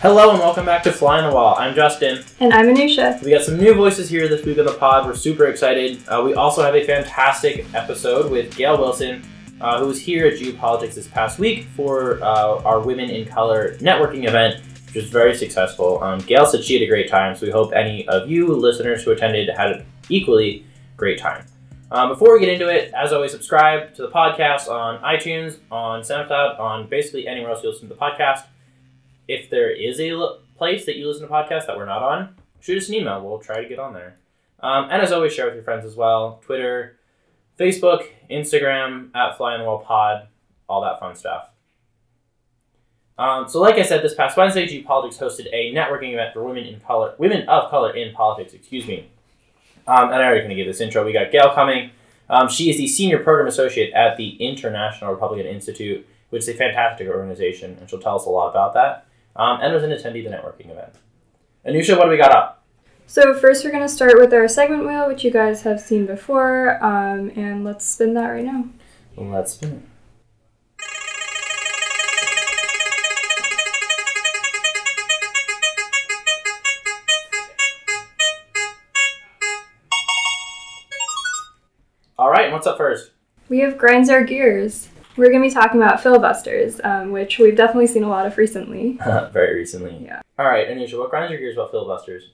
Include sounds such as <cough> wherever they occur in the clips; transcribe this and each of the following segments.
Hello and welcome back to Fly on the Wall. I'm Justin. And I'm Anusha. We got some new voices here this week on the pod. We're super excited. Uh, we also have a fantastic episode with Gail Wilson, uh, who was here at GU Politics this past week for uh, our Women in Color networking event, which was very successful. Um, Gail said she had a great time, so we hope any of you listeners who attended had an equally great time. Um, before we get into it, as always, subscribe to the podcast on iTunes, on SoundCloud, on basically anywhere else you listen to the podcast. If there is a place that you listen to podcasts that we're not on, shoot us an email. We'll try to get on there. Um, and as always, share with your friends as well. Twitter, Facebook, Instagram, at Fly on the Wall Pod, all that fun stuff. Um, so, like I said, this past Wednesday, GU Politics hosted a networking event for women in color, women of color in politics. Excuse me. Um, and I already going to give this intro. We got Gail coming. Um, she is the senior program associate at the International Republican Institute, which is a fantastic organization, and she'll tell us a lot about that. Um, and was an attendee the networking event. Anusha, what do we got up? So, first, we're going to start with our segment wheel, which you guys have seen before. Um, and let's spin that right now. Let's spin it. All right, what's up first? We have Grinds Our Gears. We're going to be talking about filibusters, um, which we've definitely seen a lot of recently. <laughs> Very recently. Yeah. All right, Anusha, what grinds your gears about filibusters?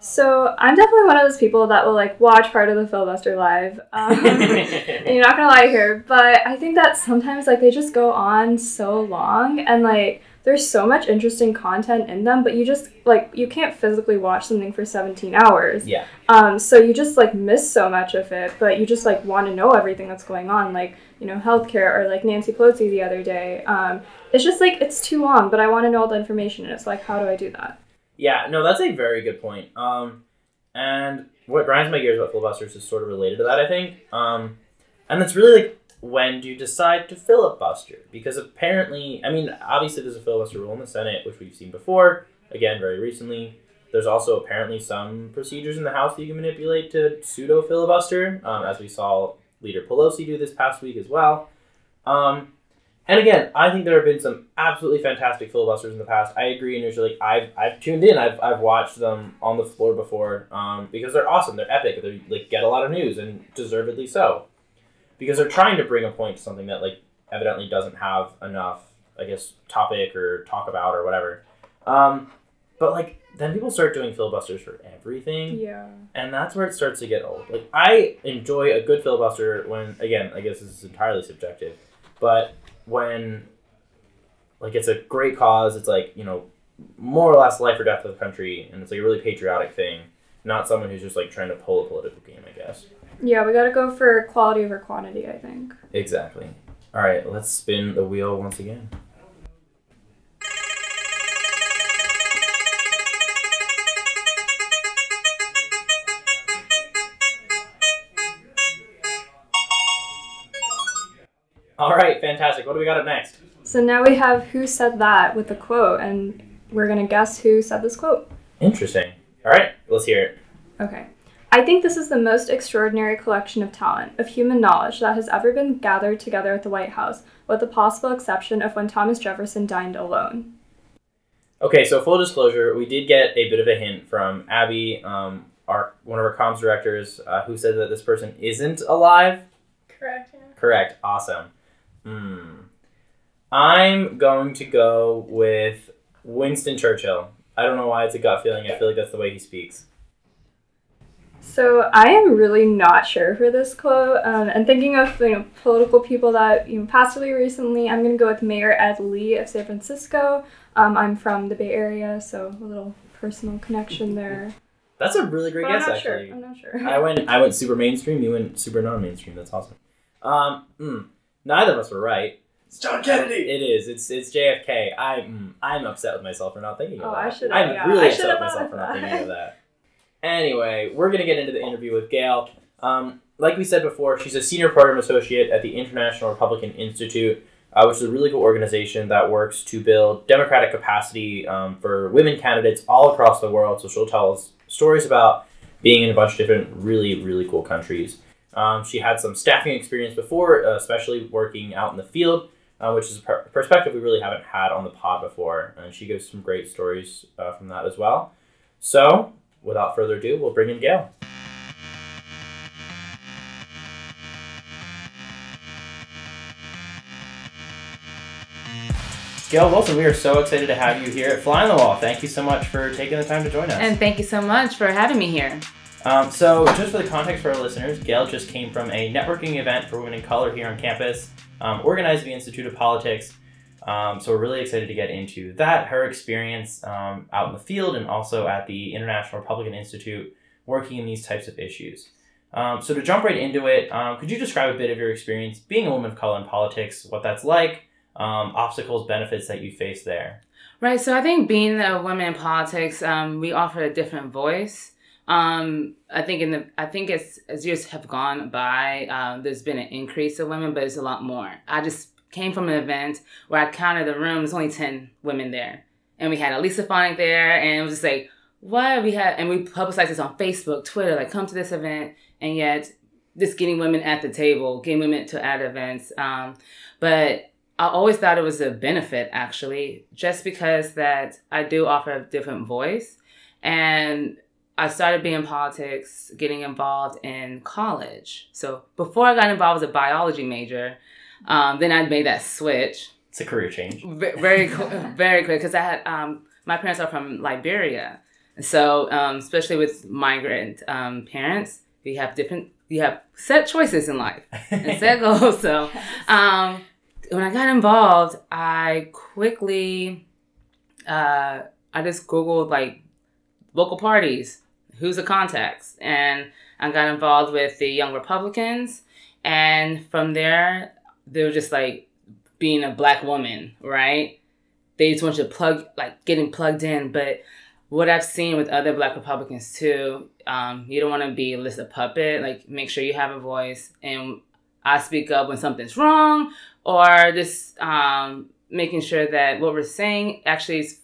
So, I'm definitely one of those people that will like watch part of the filibuster live. <laughs> Um, and you're not gonna lie here, but I think that sometimes like they just go on so long and like there's so much interesting content in them, but you just like you can't physically watch something for 17 hours. yeah. Um, so you just like miss so much of it, but you just like want to know everything that's going on, like you know healthcare or like Nancy Pelosi the other day. Um, it's just like it's too long, but I want to know all the information, and it's like how do I do that? Yeah, no, that's a very good point. Um, and what grinds my gears about filibusters is sort of related to that, I think. Um, and that's really like when do you decide to filibuster? Because apparently, I mean, obviously there's a filibuster rule in the Senate, which we've seen before. Again, very recently. There's also apparently some procedures in the House that you can manipulate to pseudo filibuster, um, as we saw Leader Pelosi do this past week as well. Um, and again, I think there have been some absolutely fantastic filibusters in the past. I agree, and usually I've, I've tuned in, I've, I've watched them on the floor before um, because they're awesome, they're epic, they like get a lot of news and deservedly so, because they're trying to bring a point to something that like evidently doesn't have enough, I guess, topic or talk about or whatever. Um, but like then people start doing filibusters for everything Yeah. and that's where it starts to get old. Like I enjoy a good filibuster when again, I guess this is entirely subjective, but when like it's a great cause, it's like, you know, more or less life or death of the country and it's like a really patriotic thing, not someone who's just like trying to pull a political game, I guess. Yeah, we gotta go for quality over quantity. I think. Exactly. All right, let's spin the wheel once again. All right, fantastic. What do we got up next? So now we have who said that with a quote, and we're gonna guess who said this quote. Interesting. All right, let's hear it. Okay. I think this is the most extraordinary collection of talent, of human knowledge that has ever been gathered together at the White House, with the possible exception of when Thomas Jefferson dined alone. Okay, so full disclosure, we did get a bit of a hint from Abby, um, our one of our comms directors, uh, who said that this person isn't alive. Correct. Correct. Awesome. Hmm. I'm going to go with Winston Churchill. I don't know why it's a gut feeling. I feel like that's the way he speaks. So I am really not sure for this quote. Um, and thinking of you know political people that you know passed away recently, I'm gonna go with Mayor Ed Lee of San Francisco. Um, I'm from the Bay Area, so a little personal connection there. That's a really great But I'm guess, not actually. sure. I'm not sure. I went I went super mainstream. You went super non-mainstream. That's awesome. Um, mm, neither of us were right. It's John Kennedy. It is. It's it's JFK. I mm, I'm upset with myself for not thinking of Oh, that. I should've- I'm yeah, really I upset should've with thought myself of for not thinking of that. Anyway, we're gonna get into the interview with Gail. Um, like we said before, she's a senior program associate at the International Republican Institute, uh, which is a really cool organization that works to build democratic capacity um, for women candidates all across the world. So she'll tell us stories about being in a bunch of different really really cool countries. Um, she had some staffing experience before, uh, especially working out in the field uh, which is a per- perspective we really haven't had on the pod before. And she gives some great stories uh, from that as well. So, without further ado, we'll bring in Gail. Gail Wilson, we are so excited to have you here at Fly on the Wall. Thank you so much for taking the time to join us. And thank you so much for having me here. Um, so, just for the context for our listeners, Gail just came from a networking event for women in color here on campus, um, organized by the Institute of Politics. Um, so, we're really excited to get into that, her experience um, out in the field, and also at the International Republican Institute working in these types of issues. Um, so, to jump right into it, um, could you describe a bit of your experience being a woman of color in politics, what that's like, obstacles, benefits that you face there? Right. So, I think being a woman in politics, we offer a different voice. Um, I think in the I think as as years have gone by, uh, there's been an increase of women, but it's a lot more. I just came from an event where I counted the room. There's only ten women there, and we had Elisa Stefanik there, and it was just like, what we had, and we publicized this on Facebook, Twitter, like come to this event, and yet just getting women at the table, getting women to at events. Um, but I always thought it was a benefit actually, just because that I do offer a different voice, and I started being in politics, getting involved in college. So before I got involved as a biology major, um, then I made that switch. It's a career change. Very, <laughs> very quick because I had um, my parents are from Liberia, so um, especially with migrant um, parents, we have different, you have set choices in life and set <laughs> goals. So um, when I got involved, I quickly, uh, I just googled like local parties who's the contacts and i got involved with the young republicans and from there they were just like being a black woman right? They just want you to plug like getting plugged in. But what i've seen with other black republicans too um, you don't want to be just a puppet. Like make sure you have a voice. And i speak up when something's wrong or just um, making sure that what we're saying actually is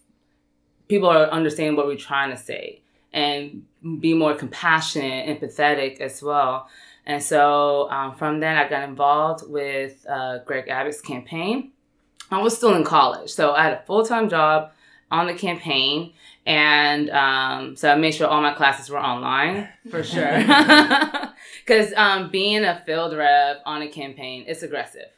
people are understanding what we're trying to say and be more compassionate, empathetic as well. And so um, from then, I got involved with uh, Greg Abbott's campaign. I was still in college, so I had a full time job on the campaign. And um, so I made sure all my classes were online for <laughs> sure. <laughs> Because um, being a field rep on a campaign, it's aggressive.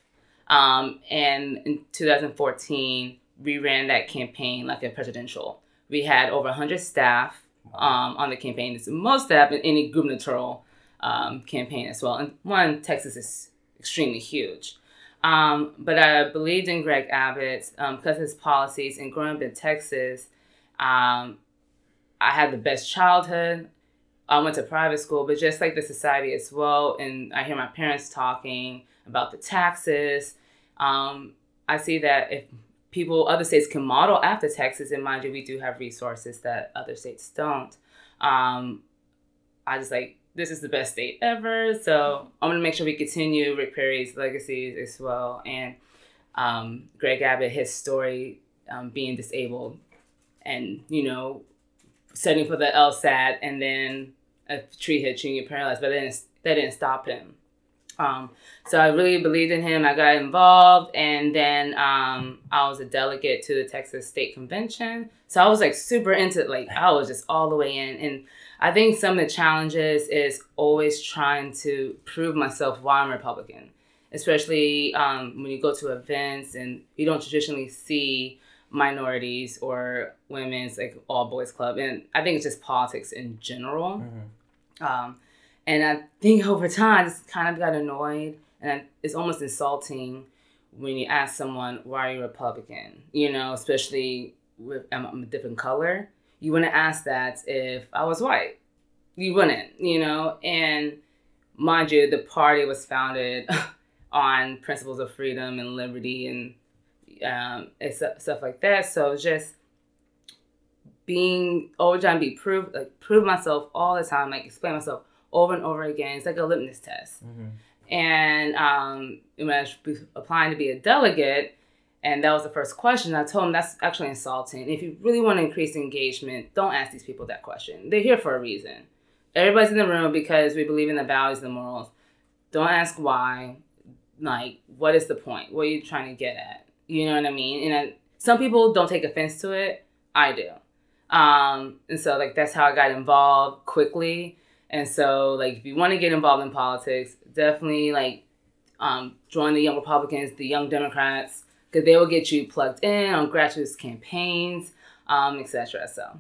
Um, and in 2014, we ran that campaign like a presidential. We had over 100 staff um, on the campaign. It's the most step in any gubernatorial um, campaign as well. And one, Texas is extremely huge. Um, but I believed in Greg Abbott um, because his policies and growing up in Texas. Um, I had the best childhood. I went to private school, but just like the society as well. And I hear my parents talking about the taxes. Um, I see that if people, other states can model after Texas. And mind you, we do have resources that other states don't. Um, I just like, this is the best state ever. So I'm to make sure we continue Rick Perry's legacies as well. And um, Greg Abbott, his story um, being disabled and, you know, studying for the LSAT and then a tree hit you paralyzed, but then that didn't stop him. Um, so I really believed in him. I got involved, and then um, I was a delegate to the Texas State Convention. So I was like super into like I was just all the way in. And I think some of the challenges is always trying to prove myself why I'm Republican, especially um, when you go to events and you don't traditionally see minorities or women's like all boys club. And I think it's just politics in general. Mm-hmm. Um, and I think over time, I just kind of got annoyed, and it's almost insulting when you ask someone, "Why are you Republican?" You know, especially with I'm a different color. You wouldn't ask that if I was white. You wouldn't, you know. And mind you, the party was founded <laughs> on principles of freedom and liberty and um, stuff like that. So just being always trying to be prove like prove myself all the time, like explain myself over and over again. It's like a litmus test. Mm-hmm. And um, when I was applying to be a delegate, and that was the first question, I told him that's actually insulting. If you really want to increase engagement, don't ask these people that question. They're here for a reason. Everybody's in the room because we believe in the values and the morals. Don't ask why. like what is the point? What are you trying to get at? You know what I mean? And I, some people don't take offense to it. I do. Um, and so like that's how I got involved quickly. And so like if you want to get involved in politics, definitely like um, join the Young Republicans, the Young Democrats, because they will get you plugged in on grassroots campaigns, um, etc. So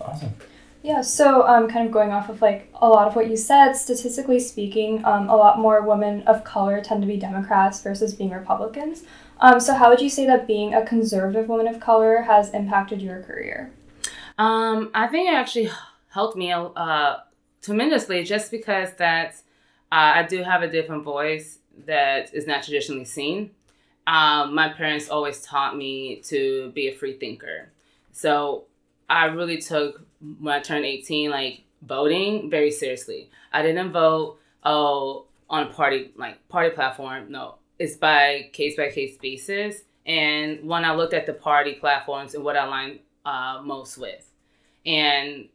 awesome. Yeah, so um, kind of going off of like a lot of what you said, statistically speaking, um, a lot more women of color tend to be Democrats versus being Republicans. Um, so, how would you say that being a conservative woman of color has impacted your career? Um, I think it actually helped me uh, tremendously just because that uh, I do have a different voice that is not traditionally seen. Um, my parents always taught me to be a free thinker. So I really took when I turned 18, like voting very seriously. I didn't vote oh on a party like party platform. No, it's by case by case basis. And when I looked at the party platforms and what I aligned uh, most with, and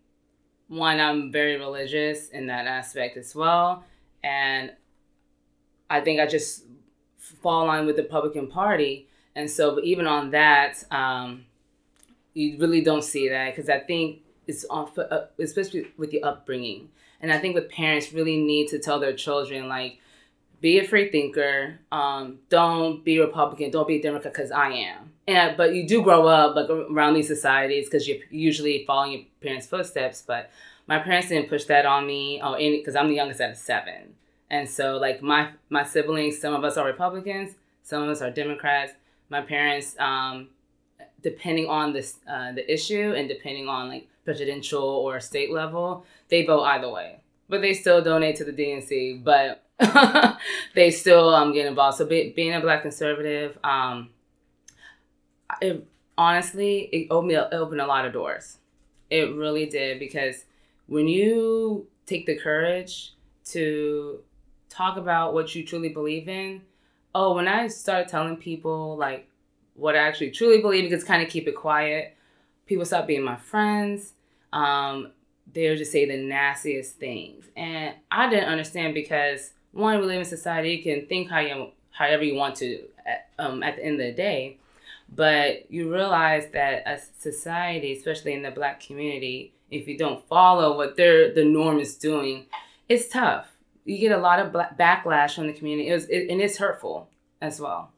one, I'm very religious in that aspect as well, and I think I just fall in line with the Republican Party. And so, but even on that, um, you really don't see that because I think it's on, uh, especially with the upbringing. And I think with parents really need to tell their children like, be a free thinker. Um, don't be Republican. Don't be a Democrat because I am. And but you do grow up like around these societies because you're usually following your parents' footsteps. But my parents didn't push that on me. Oh, any because I'm the youngest out of seven, and so like my my siblings, some of us are Republicans, some of us are Democrats. My parents, um, depending on this uh, the issue and depending on like presidential or state level, they vote either way. But they still donate to the DNC. But <laughs> they still um, get involved. So be, being a black conservative, um, it, honestly, it opened, it opened a lot of doors. It really did because when you take the courage to talk about what you truly believe in, oh, when I started telling people like what I actually truly believe, because kind of keep it quiet, people stopped being my friends. Um, they would just say the nastiest things, and I didn't understand because one, we live in society, you can think how you, however you want to at, um, at the end of the day. But you realize that a society, especially in the black community, if you don't follow what their the norm is doing, it's tough. You get a lot of black backlash from the community, it was, it, and it's hurtful as well.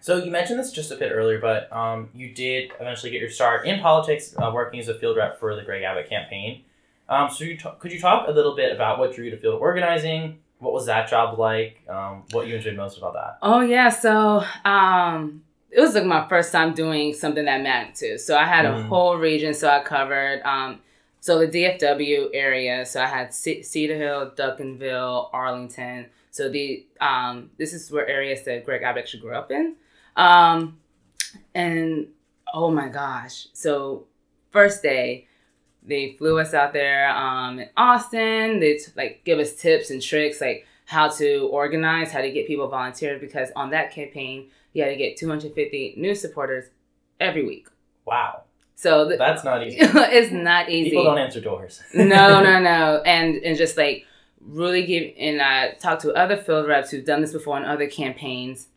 So you mentioned this just a bit earlier, but um, you did eventually get your start in politics, uh, working as a field rep for the Greg Abbott campaign. Um, so you t- could you talk a little bit about what drew you to field organizing? What was that job like? Um, what you enjoyed most about that? Oh yeah, so um, it was like my first time doing something that magnitude. So I had a mm. whole region, so I covered um, so the DFW area. So I had C- Cedar Hill, Duncanville, Arlington. So the um, this is where areas that Greg Abbott actually grew up in. Um, and oh my gosh, so first day they flew us out there um, in Austin. They like give us tips and tricks like how to organize, how to get people volunteered because on that campaign you had to get 250 new supporters every week. Wow. So th- that's not easy. <laughs> it's not easy. People don't answer doors. <laughs> no, no, <laughs> no, and and just like really give and I talked to other field reps who've done this before in other campaigns.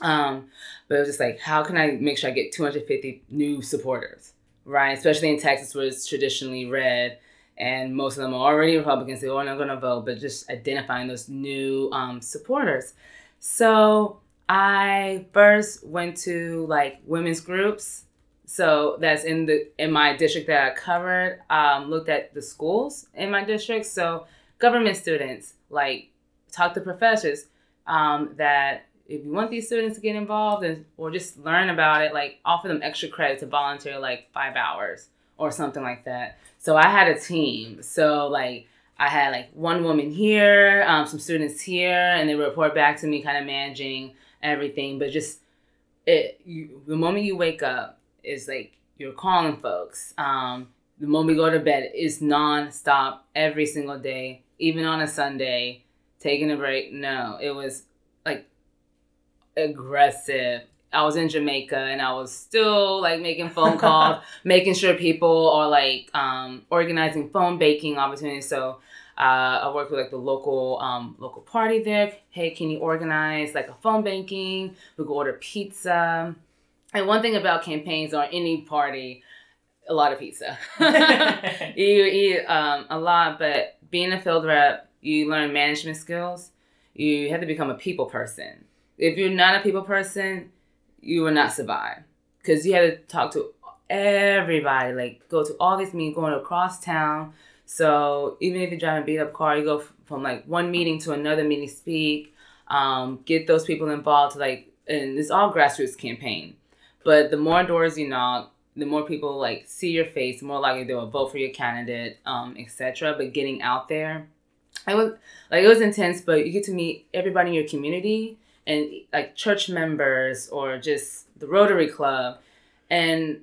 Um, but it was just like, how can I make sure I get 250 new supporters? Right? Especially in Texas, where it's traditionally red, and most of them are already Republicans. They are not going to vote, but just identifying those new um, supporters. So I first went to like women's groups. So that's in the in my district that I covered. Um, looked at the schools in my district. So government students like talk to professors um, that if you want these students to get involved and or just learn about it, like offer them extra credit to volunteer like five hours or something like that. So I had a team. So like I had like one woman here, um, some students here, and they report back to me, kind of managing everything. But just it, you, the moment you wake up is like you're calling folks. Um, the moment you go to bed is nonstop every single day, even on a Sunday, taking a break. No, it was aggressive. I was in Jamaica and I was still like making phone calls, <laughs> making sure people are like um, organizing phone banking opportunities. So Uh, I worked with like the local um, local party there. Hey, can you organize like a phone banking? We go order pizza. And one thing about campaigns or any party, a lot of pizza. <laughs> you eat um, a lot, but being a field rep, you learn management skills. You have to become a people person. If you're not a people person, you will not survive because you have to talk to everybody. Like go to all these meetings, going across town. So even if you drive a beat up car, you go from like one meeting to another meeting, speak, um, get those people involved. Like, and it's all grassroots campaign. But the more doors you knock, the more people like see your face, the more likely they will vote for your candidate, um, etc. But getting out there, I was like it was intense, but you get to meet everybody in your community and like church members or just the Rotary Club, and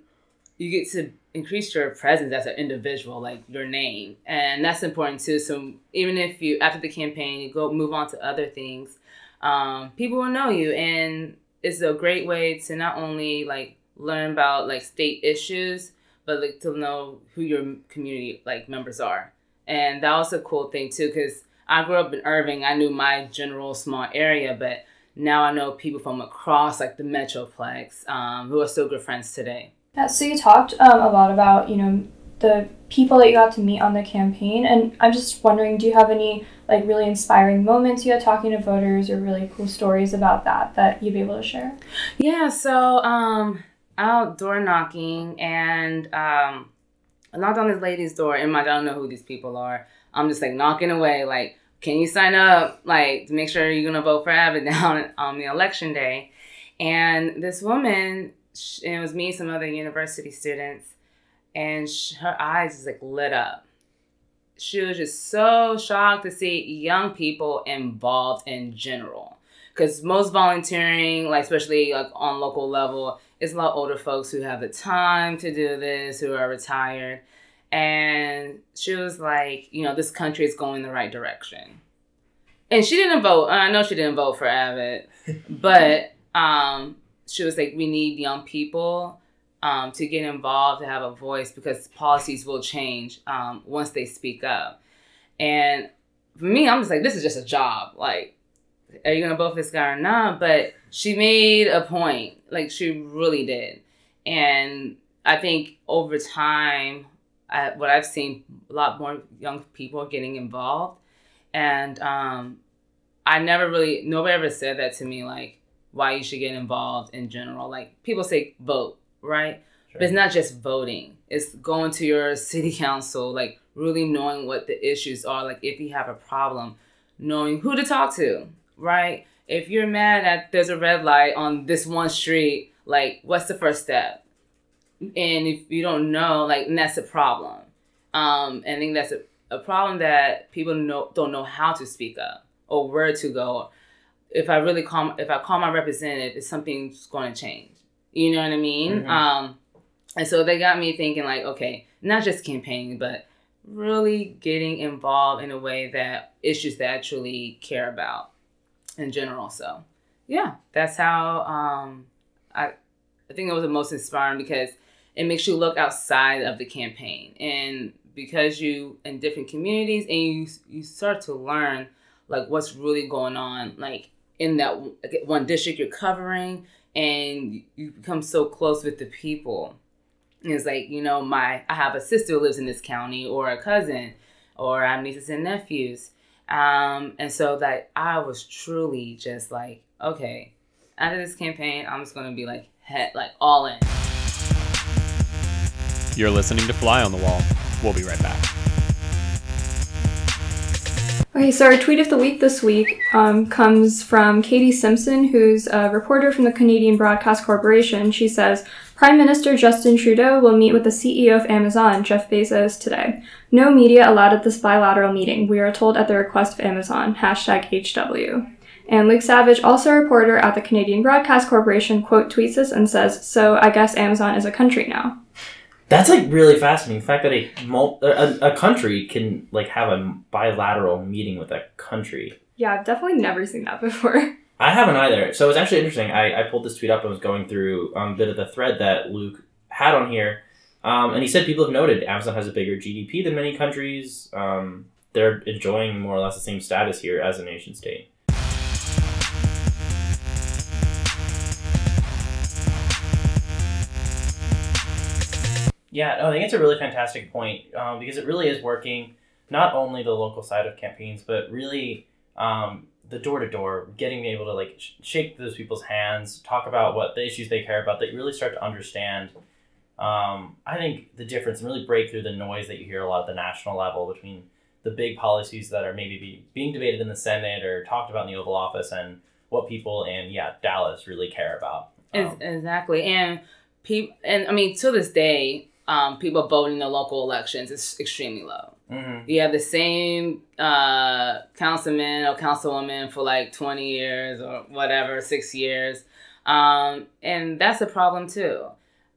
you get to increase your presence as an individual, like your name, and that's important too. So even if you after the campaign you go move on to other things, um, people will know you, and it's a great way to not only like learn about like state issues, but like to know who your community like members are. And that was a cool thing too, because I grew up in Irving. I knew my general small area, but now I know people from across like the Metroplex um, who are still good friends today. Yeah, so you talked um, a lot about, you know, the people that you got to meet on the campaign. And I'm just wondering, do you have any like really inspiring moments you had talking to voters or really cool stories about that that you'd be able to share? Yeah, so um, outdoor knocking and um, I knocked on this lady's door and I don't know who these people are. I'm just like knocking away, like, can you sign up, like, to make sure you're gonna vote for Abbott down <laughs> on the election day? And this woman, it was me some other university students, and her eyes just like lit up. She was just so shocked to see young people involved in general. Because most volunteering, like especially like on local level, is a lot older folks who have the time to do this, who are retired. And she was like, you know, this country is going the right direction. And she didn't vote. I know she didn't vote for Abbott, <laughs> but um, she was like, we need young people um, to get involved, to have a voice, because policies will change um, once they speak up. And for me, I'm just like, this is just a job. Like, are you gonna vote for this guy or not? But she made a point. Like, she really did. And I think over time, I, what I've seen, a lot more young people getting involved. And um, I never really, nobody ever said that to me, like, why you should get involved in general. Like, people say vote right? Sure. But it's not just voting. It's going to your city <laughs> council, like really knowing what the issues are. Like if you have a problem, knowing who to talk to, right? If you're mad that there's a red light on this one street, like what's the first step? And if you don't know, like that's a problem. Um, I think that's a, a problem that people know don't know how to speak up or where to go. If I really call if I call my representative, is something's going to change you know what I mean? Mm-hmm. Um, and so they got me thinking like, okay, not just campaigning, but really getting involved in a way that issues that I truly care about in general. So yeah, that's how um, I I think it was the most inspiring because it makes you look outside of the campaign and because you in different communities and you you start to learn like what's really going on like in that one district you're covering and you become so close with the people. And it's like, you know, my I have a sister who lives in this county or a cousin or I have nieces and nephews. Um, and so that I was truly just like, okay, after this campaign, I'm just gonna be like head like all in. You're listening to Fly on the Wall. We'll be right back. Okay, so our tweet of the week this week um, comes from Katie Simpson, who's a reporter from the Canadian Broadcast Corporation. She says, Prime Minister Justin Trudeau will meet with the CEO of Amazon, Jeff Bezos, today. No media allowed at this bilateral meeting, we are told at the request of Amazon, hashtag HW. And Luke Savage, also a reporter at the Canadian Broadcast Corporation, quote tweets this and says, So I guess Amazon is a country now. That's like really fascinating. The fact that a, a a country can like have a bilateral meeting with a country. Yeah, I've definitely never seen that before. <laughs> I haven't either. So it was actually interesting. I, I pulled this tweet up and was going through um, a bit of the thread that Luke had on here. Um, and he said people have noted Amazon has a bigger GDP than many countries. Um, they're enjoying more or less the same status here as a nation state. Yeah, no, I think it's a really fantastic point um, because it really is working not only the local side of campaigns, but really um, the door to door, getting able to like sh- shake those people's hands, talk about what the issues they care about, that you really start to understand. Um, I think the difference and really break through the noise that you hear a lot at the national level between the big policies that are maybe be, being debated in the Senate or talked about in the Oval Office and what people in yeah Dallas really care about. Um, exactly, and people, and I mean, to this day, um, people voting in the local elections is extremely low. mhm. You have the same uh, councilman or councilwoman for like 20 years or whatever, six years. Um, and that's a problem too.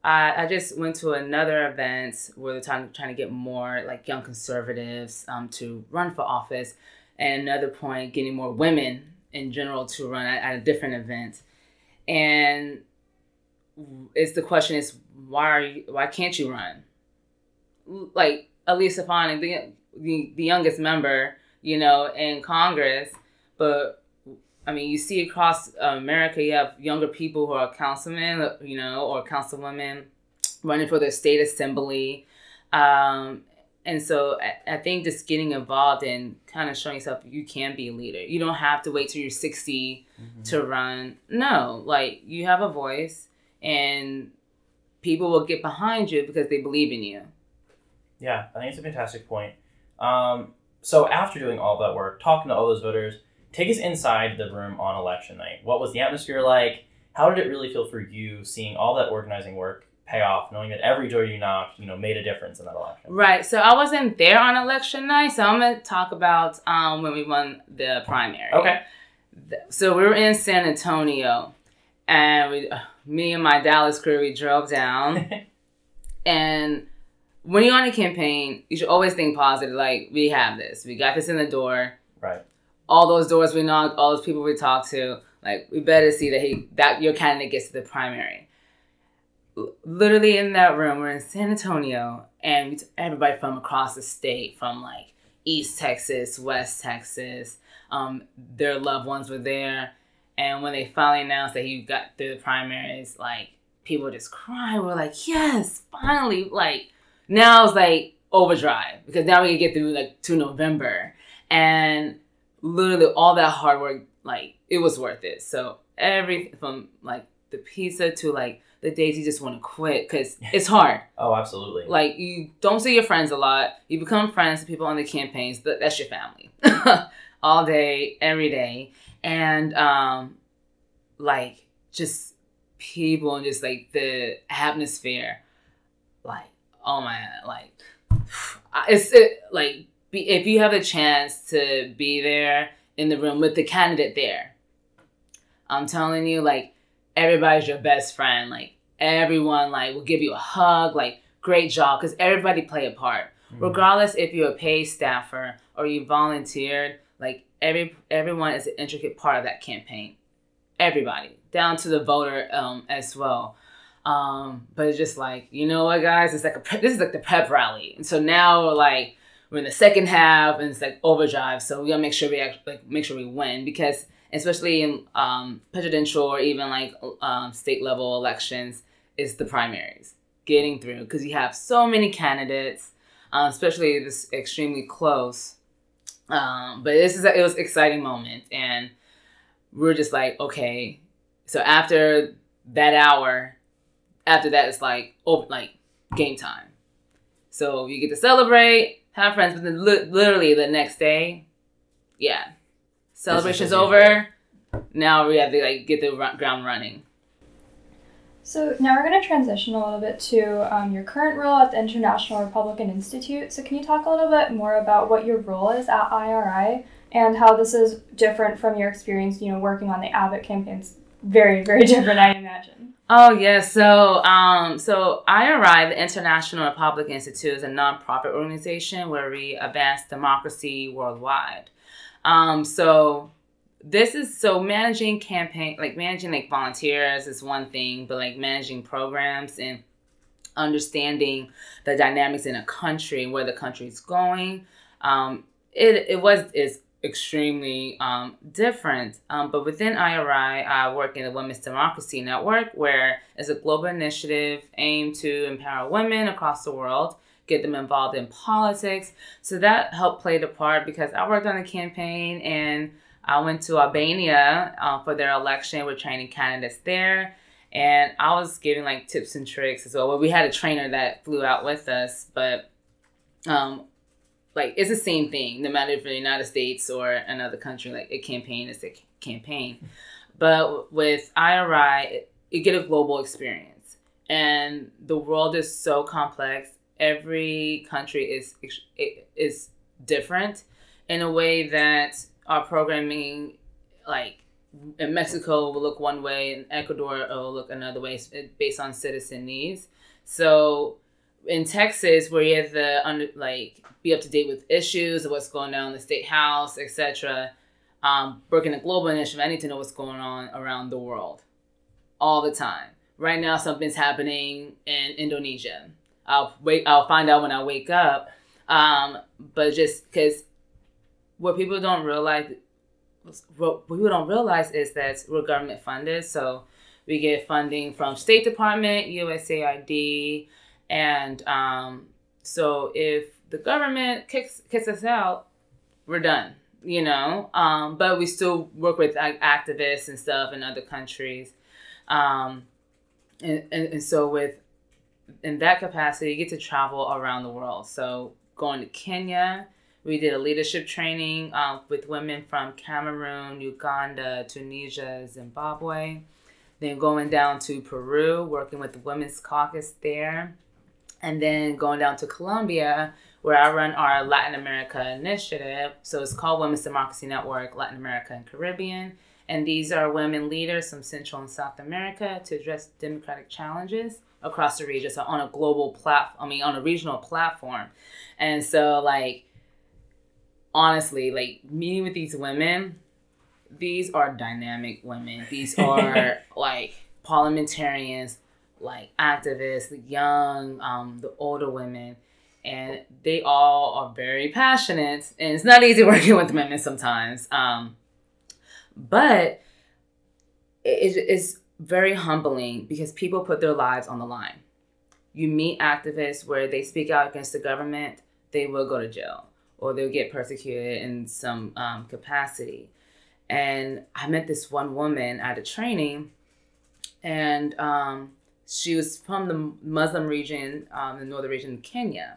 I, I just went to another event where they're trying, trying to get more like young conservatives um, to run for office. And another point, getting more women in general to run at, at a different event. And it's the question is why are you, why can't you run? Like Elisa Fawning, the, the the youngest member, you know, in Congress, but I mean, you see across America, you have younger people who are councilmen, you know, or councilwomen running for their state assembly. Um, and so I, I think just getting involved and kind of showing yourself you can be a leader. You don't have to wait till you're 60 to run. No, like you have a voice and people will get behind you because they believe in you. Yeah, I think it's a fantastic point. Um, so after doing all that work, talking to all those voters, take us inside the room on election night. What was the atmosphere like? How did it really feel for you seeing all that organizing work pay off, knowing that every door you knocked, you know, made a difference in that election? Right. So I wasn't there on election night, so I'm gonna talk about um, when we won the primary. Okay. So we were in San Antonio, and we, me and my Dallas crew, we drove down, <laughs> and when you're on a campaign, you should always think positive. Like we have this, we got this in the door. Right. All those doors we knocked, all those people we talked to, like we better see that he that your candidate gets to the primary. Literally in that room, we're in San Antonio, and we t- everybody from across the state, from like East Texas, West Texas, um, their loved ones were there. And when they finally announced that he got through the primaries, like people just crying. We're like, yes, finally! Like now it's like overdrive because now we can get through like to November, and literally all that hard work, like it was worth it. So everything from like the pizza to like the days you just want to quit because <laughs> it's hard. Oh, absolutely. Like you don't see your friends a lot. You become friends with people on the campaigns. That, that's your family, <laughs> all day, every day, and um, like just people and just like the atmosphere, like oh my, like <sighs> it's it, like be, if you have a chance to be there in the room with the candidate there, I'm telling you, like everybody's your best friend. Like everyone, like will give you a hug. Like great job, because everybody play a part, Mhm. regardless if you're a paid staffer or you volunteered. Like every everyone is an intricate part of that campaign. Everybody, down to the voter um, as well. Um, but it's just like you know what, guys? It's like a pre- this is like the prep rally, and so now we're like we're in the second half, and it's like overdrive. So we gotta make sure we actually like make sure we win because especially in um, presidential or even like um, state level elections, is the primaries getting through because you have so many candidates, um, especially this extremely close. Um, but this is a, it was an exciting moment, and we are just like, okay. So after that hour, after that it's like oh, like game time. So you get to celebrate, have friends, but then li- literally the next day, yeah, celebration's over. Now we have to like get the ru- ground running. So now we're going to transition a little bit to um, your current role at the International Republican Institute. So can you talk a little bit more about what your role is at IRI and how this is different from your experience, you know, working on the Abbott campaigns? Very, very <laughs> different, I imagine. Oh yeah, so um, so IRI, the International Republican Institute, is a nonprofit organization where we advance democracy worldwide. Um, so this is so managing campaign, like managing like volunteers is one thing, but like managing programs and understanding the dynamics in a country where the country is going um, it it was is extremely um, different. Um, but within IRI, I work in the Women's Democracy Network, where it's a global initiative aimed to empower women across the world, get them involved in politics. So that helped play the part because I worked on the campaign and I went to Albania uh, for their election. We're training candidates there. And I was giving like tips and tricks as well. Well, we had a trainer that flew out with us, but um, like it's the same thing no matter if the united states or another country like a campaign is a campaign but with iri you get a global experience and the world is so complex every country is is different in a way that our programming like in mexico will look one way in ecuador will look another way based on citizen needs so in Texas where you have to under, like be up to date with issues of what's going on in the state house, etc. Um, working a global initiative, I need to know what's going on around the world all the time. Right now, something's happening in Indonesia. I'll wait. I'll find out when I wake up. Um, but just because what people don't realize, what people don't realize is that we're government funded, so we get funding from State Department, USAID, and um, so if the government kicks kicks us out, we're done. You know, um, but we still work with activists and stuff in other countries, um, and, and, and so with in that capacity, you get to travel around the world. So going to Kenya, we did a leadership training um, with women from Cameroon, Uganda, Tunisia, Zimbabwe. Then going down to Peru, working with the Women's Caucus there and then going down to Colombia, where I run our Latin America initiative. So it's called Women's Democracy Network Latin America and Caribbean. And these are women leaders from Central and South America to address democratic challenges across the region. So on a global platform, I mean, on a regional platform. And so, like, honestly, like meeting with these women, these are dynamic women. These are <laughs> like parliamentarians, like activists, the young, um, the older women, and they all are very passionate. And it's not easy <laughs> working with women sometimes, um, but it is very humbling because people put their lives on the line. You meet activists where they speak out against the government, they will go to jail or they'll get persecuted in some um, capacity. And I met this one woman at a training, and um, she was from the Muslim region, um, the northern region of Kenya.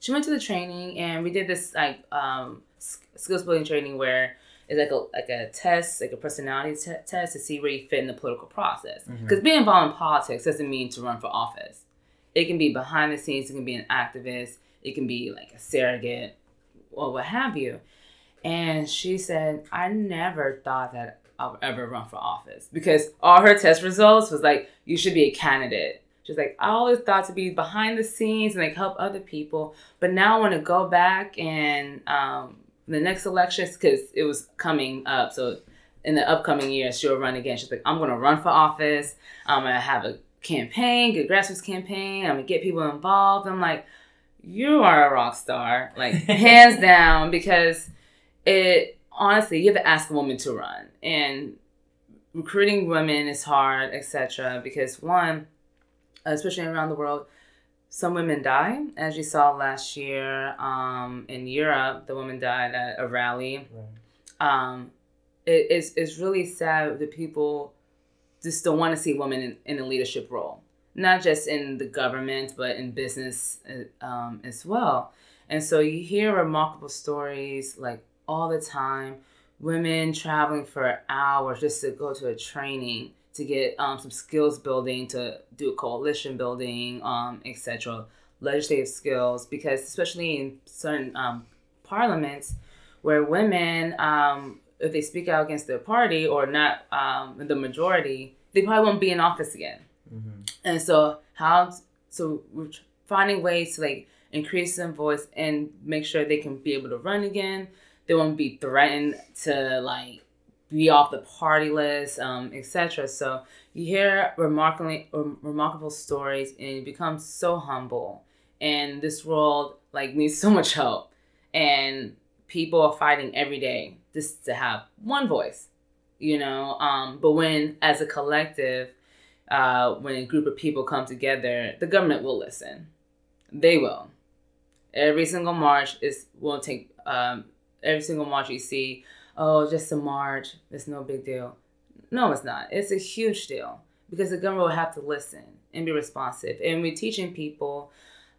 She went to the training, and we did this like um, skills building training where it's like a like a test, like a personality t- test to see where you fit in the political process. Because mm-hmm. being involved in politics doesn't mean to run for office. It can be behind the scenes. It can be an activist. It can be like a surrogate, or what have you. And she said, I never thought that I would ever run for office because all her test results was like, you should be a candidate. She's like, I always thought to be behind the scenes and like help other people, but now I want to go back and um, the next elections because it was coming up. So in the upcoming year, she'll run again. She's like, I'm going to run for office. I'm going to have a campaign, a grassroots campaign. I'm going to get people involved. I'm like, you are a rock star, like <laughs> hands down, because it honestly, you have to ask a woman to run. And recruiting women is hard, etc. Because one, especially around the world, some women die, as you saw last year um, in Europe. The woman died at a rally. Right. Um, it, it's, it's really sad that people just don't want to see women in, in a leadership role, not just in the government, but in business uh, um, as well. And so you hear remarkable stories like all the time. Women traveling for hours just to go to a training to get um, some skills building, to do coalition building, um, etc. Legislative skills, because especially in certain um, parliaments where women, um, if they speak out against their party or not um, the majority, they probably won't be in office again. Mm-hmm. And so how so we're finding ways to like increase their voice and make sure they can be able to run again they won't be threatened to like be off the party list, um, etc. So you hear remarkably remarkable stories, and you become so humble. And this world like needs so much help. And people are fighting every day just to have one voice, you know. Um, but when, as a collective, uh, when a group of people come together, the government will listen. They will. Every single march is won't take. Um, every single march you see, oh, just a march. It's no big deal. No, it's not. It's a huge deal because the government will have to listen and be responsive. And we're teaching people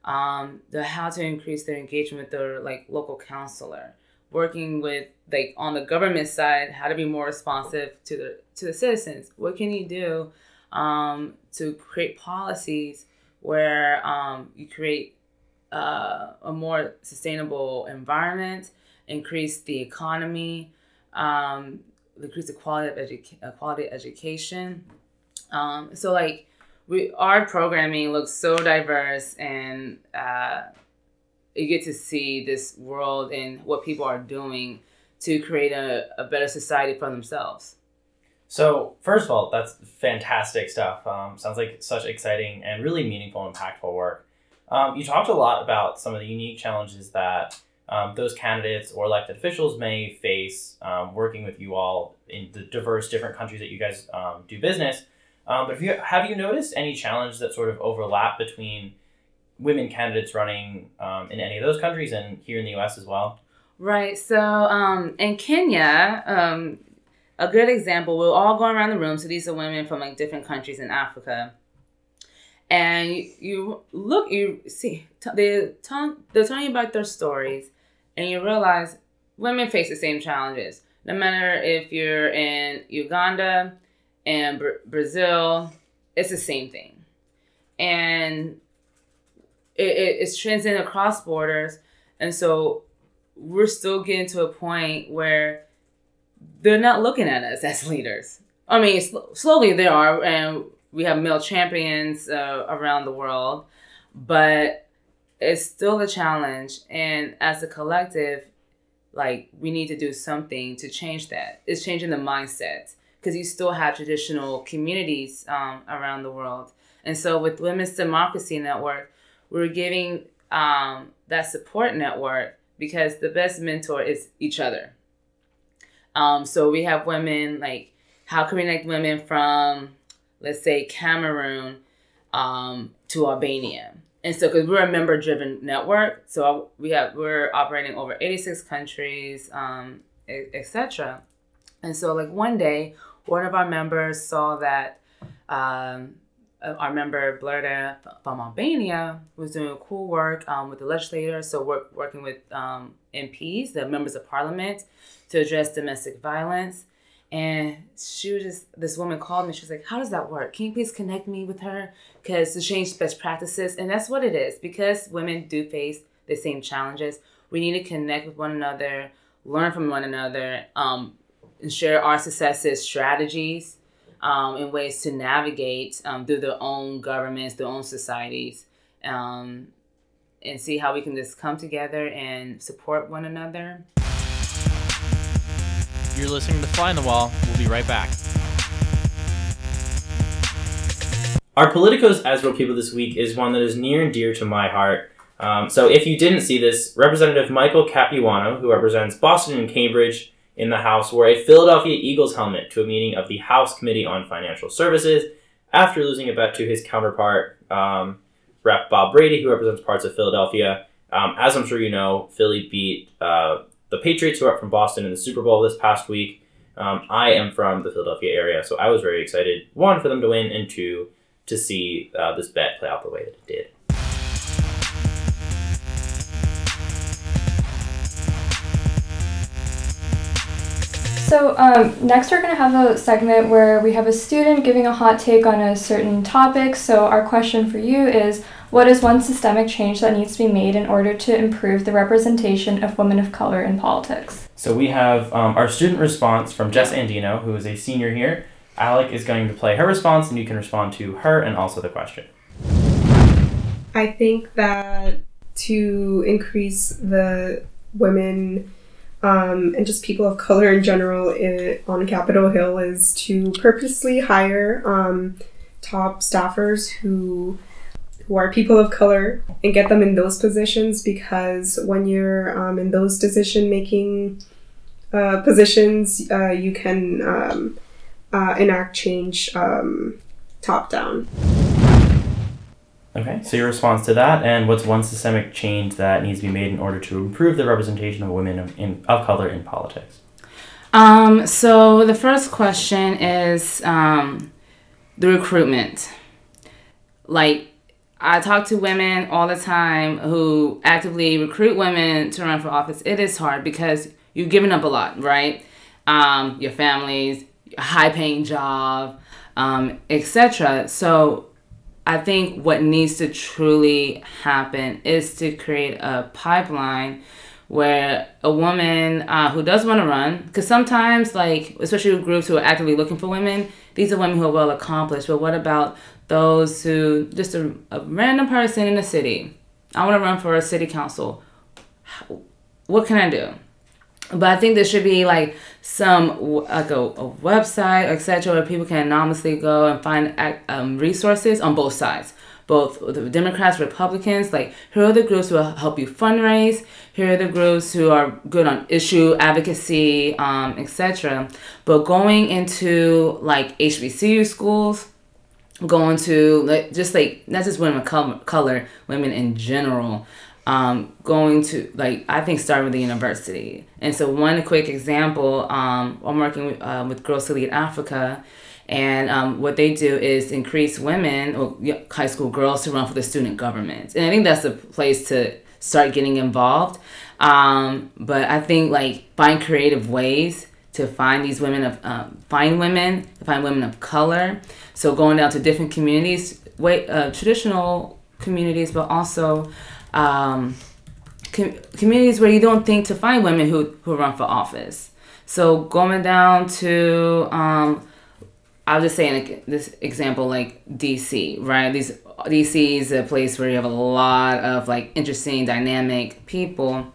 um, the how to increase their engagement with their like local counselor, working with like on the government side, how to be more responsive to the to the citizens. What can you do um, to create policies where um, you create uh, a more sustainable environment, increase the economy, um, increase the quality of edu- quality of education. Um, so like we our programming looks so diverse and uh, you get to see this world and what people are doing to create a, a better society for themselves. So, first of all, that's fantastic stuff. Um, sounds like such exciting and really meaningful, impactful work. Um, you talked a lot about some of the unique challenges that um, those candidates or elected officials may face um, working with you all in the diverse different countries that you guys um, do business. Um, but have you, have you noticed any challenge that sort of overlap between women candidates running in any of those countries and here in the U.S. as well? Right. So in Kenya, a good example, we're all going around the room. So these are women from like different countries in Africa. And you, look, you see, t- they tell, they're telling you about their stories, and you realize women face the same challenges. No matter if you're in Uganda and Br- Brazil, it's the same thing. And it, it, it's transcending across borders. And so we're still getting to a point where they're not looking at us as leaders. I mean, sl- slowly they are, and we have male champions uh, around the world, but it's still a challenge. And as a collective, like we need to do something to change that. It's changing the mindset because you still have traditional communities um, around the world. And so with Women's Democracy Network, we're giving um, that support network because the best mentor is each other. Um, so we have women like how can we connect women from let's say Cameroon um, to Albania. And so, because we're a member-driven network, so we have we're operating over eighty-six countries, um, etc. And so, like one day, one of our members saw that um, our member Blerta from Albania was doing cool work um, with the legislators, so we're working with um, MPs, the members of parliament, to address domestic violence. And she was just, this woman called me. She was like, How does that work? Can you please connect me with her? Because to change best practices. And that's what it is. Because women do face the same challenges, we need to connect with one another, learn from one another, um, and share our successes, strategies, um, and ways to navigate um, through their own governments, their own societies, um, and see how we can just come together and support one another. You're listening to Fly on the Wall. We'll be right back. Our Politicos as real people this week is one that is near and dear to my heart. Um, so if you didn't see this, Representative Michael Capuano, who represents Boston and Cambridge in the House, wore a Philadelphia Eagles helmet to a meeting of the House Committee on Financial Services after losing a bet to his counterpart, um, Rep. Bob Brady, who represents parts of Philadelphia. Um, as I'm sure you know, Philly beat uh, the Patriots, who are up from Boston in the Super Bowl this past week. Um, I am from the Philadelphia area, so I was very excited. One, for them to win, and two, to see uh, this bet play out the way that it did. So um, next we're going to have a segment where we have a student giving a hot take on a certain topic. So our question for you is, what is one systemic change that needs to be made in order to improve the representation of women of color in politics? So we have um, our student response from Jess Andino, who is a senior here. Alec is going to play her response, and you can respond to her and also the question. I think that to increase the women um, and just people of color in general in, on Capitol Hill is to purposely hire um, top staffers who who are people of color and get them in those positions because when you're um, in those decision making uh, positions, uh, you can um, uh, enact change um, top down. Okay, so your response to that, and what's one systemic change that needs to be made in order to improve the representation of women of, in, of color in politics? Um, so the first question is um, the recruitment. Like, I talk to women all the time who actively recruit women to run for office. It is hard because you've given up a lot, right? Um, your families, high paying job, um, etc. So I think what needs to truly happen is to create a pipeline where a woman uh, who does want to run, because sometimes, like, especially with groups who are actively looking for women, these are women who are well accomplished. But what about those who, just a, a random person in the city, I want to run for a city council. What can I do? But I think there should be like some like a, a website, etc., where people can anonymously go and find um, resources on both sides, both the Democrats, Republicans. Like here are the groups who will help you fundraise. Here are the groups who are good on issue advocacy, um, etc. But going into like HBCU schools, going to like just like not just women of color, color women in general um, going to like I think start with the university. And so one quick example, um, I'm working with, uh, with Girls to Lead Africa, and um, what they do is increase women or high school girls to run for the student government. And I think that's a place to start getting involved. Um, but I think like find creative ways to find these women of um, find women to find women of color. So going down to different communities, way uh, traditional communities, but also um, com- communities where you don't think to find women who, who run for office. So going down to, um, I'll just say in this example, like DC, right? These DC is a place where you have a lot of like interesting, dynamic people.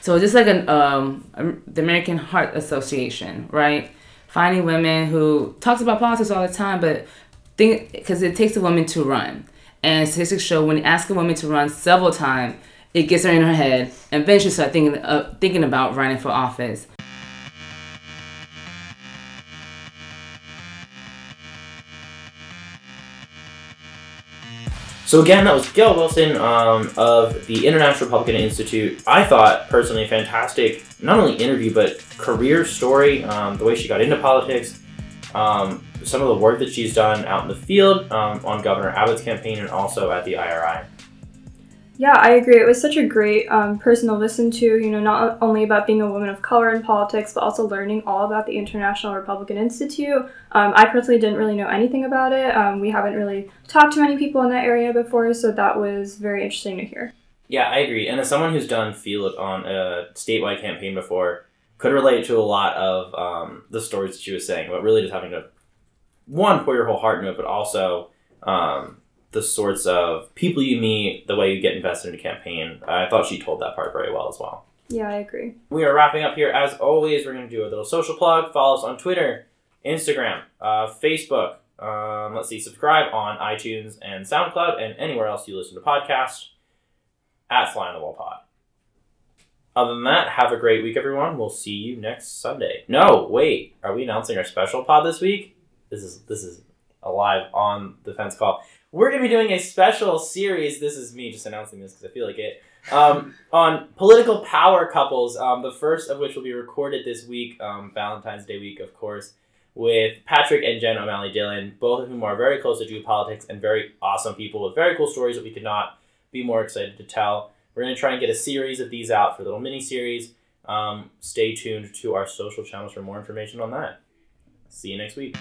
So just like an um, the American Heart Association, right? Finding women who talks about politics all the time, but think because it takes a woman to run. And statistics show when you ask a woman to run several times, it gets her in her head, and she starts thinking uh, thinking about running for office. So again, that was Gail Wilson um, of the International Republican Institute. I thought personally fantastic, not only interview but career story. Um, the way she got into politics, um, some of the work that she's done out in the field um, on Governor Abbott's campaign and also at the IRI. Yeah, I agree. It was such a great um, person to listen to, you know, not only about being a woman of color in politics, but also learning all about the International Republican Institute. Um, I personally didn't really know anything about it. Um, we haven't really talked to many people in that area before, so that was very interesting to hear. Yeah, I agree. And as someone who's done field on a statewide campaign before, could relate to a lot of um, the stories that she was saying but really just having to one pour your whole heart into it, but also um, the sorts of people you meet, the way you get invested in a campaign. I thought she told that part very well as well. Yeah, I agree. We are wrapping up here. As always, we're going to do a little social plug. Follow us on Twitter, Instagram, uh, Facebook. Um, let's see, subscribe on iTunes and SoundCloud and anywhere else you listen to podcasts at Fly on the Wall Pod. Other than that, have a great week, everyone. We'll see you next Sunday. No, wait. Are we announcing our special pod this week? This is this is a live on the fence call. We're gonna be doing a special series. This is me just announcing this because I feel like it. Um, <laughs> on political power couples. Um, the first of which will be recorded this week, um, Valentine's Day week, of course, with Patrick and Jen O'Malley Dillon, both of whom are very close to GU Politics and very awesome people with very cool stories that we could not be more excited to tell. We're going to try and get a series of these out for little mini series. Um, stay tuned to our social channels for more information on that. See you next week.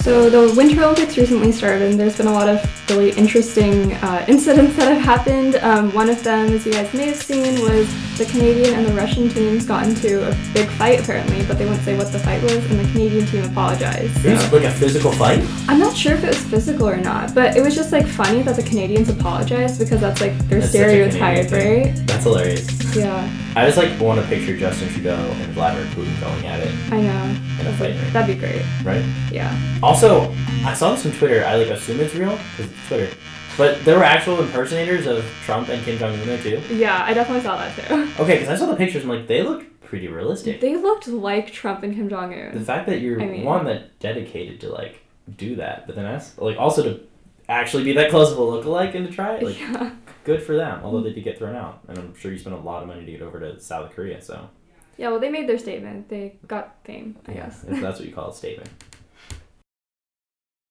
So the Winter Olympics recently started, and there's been a lot of really interesting uh, incidents that have happened. Um, one of them, as you guys may have seen, was the Canadian and the Russian teams got into a big fight apparently, but they wouldn't say what the fight was, and the Canadian team apologized. So. It was like a physical fight? I'm not sure if it was physical or not, but it was just like funny that the Canadians apologized because that's like their That's stereotype, right? That's hilarious. Yeah. I just like want to picture Justin Trudeau and Vladimir Putin going at it I know. in a fight? That'd be great. right? Yeah. Also, I saw this on Twitter. I like assume it's real because it's Twitter, but there were actual impersonators of Trump and Kim Jong Un there too. Yeah, I definitely saw that too. <laughs> Okay, because I saw the pictures. I'm like, they look pretty realistic. They looked like Trump and Kim Jong Un. the fact that you're I mean- one that dedicated to like do that, but then that's like also to actually be that close of a lookalike and to try it, like yeah. good for them. Although they did get thrown out, and I'm sure you spent a lot of money to get over to South Korea. So Yeah, well, they made their statement. They got fame, I yeah, guess. <laughs> that's what you call a statement.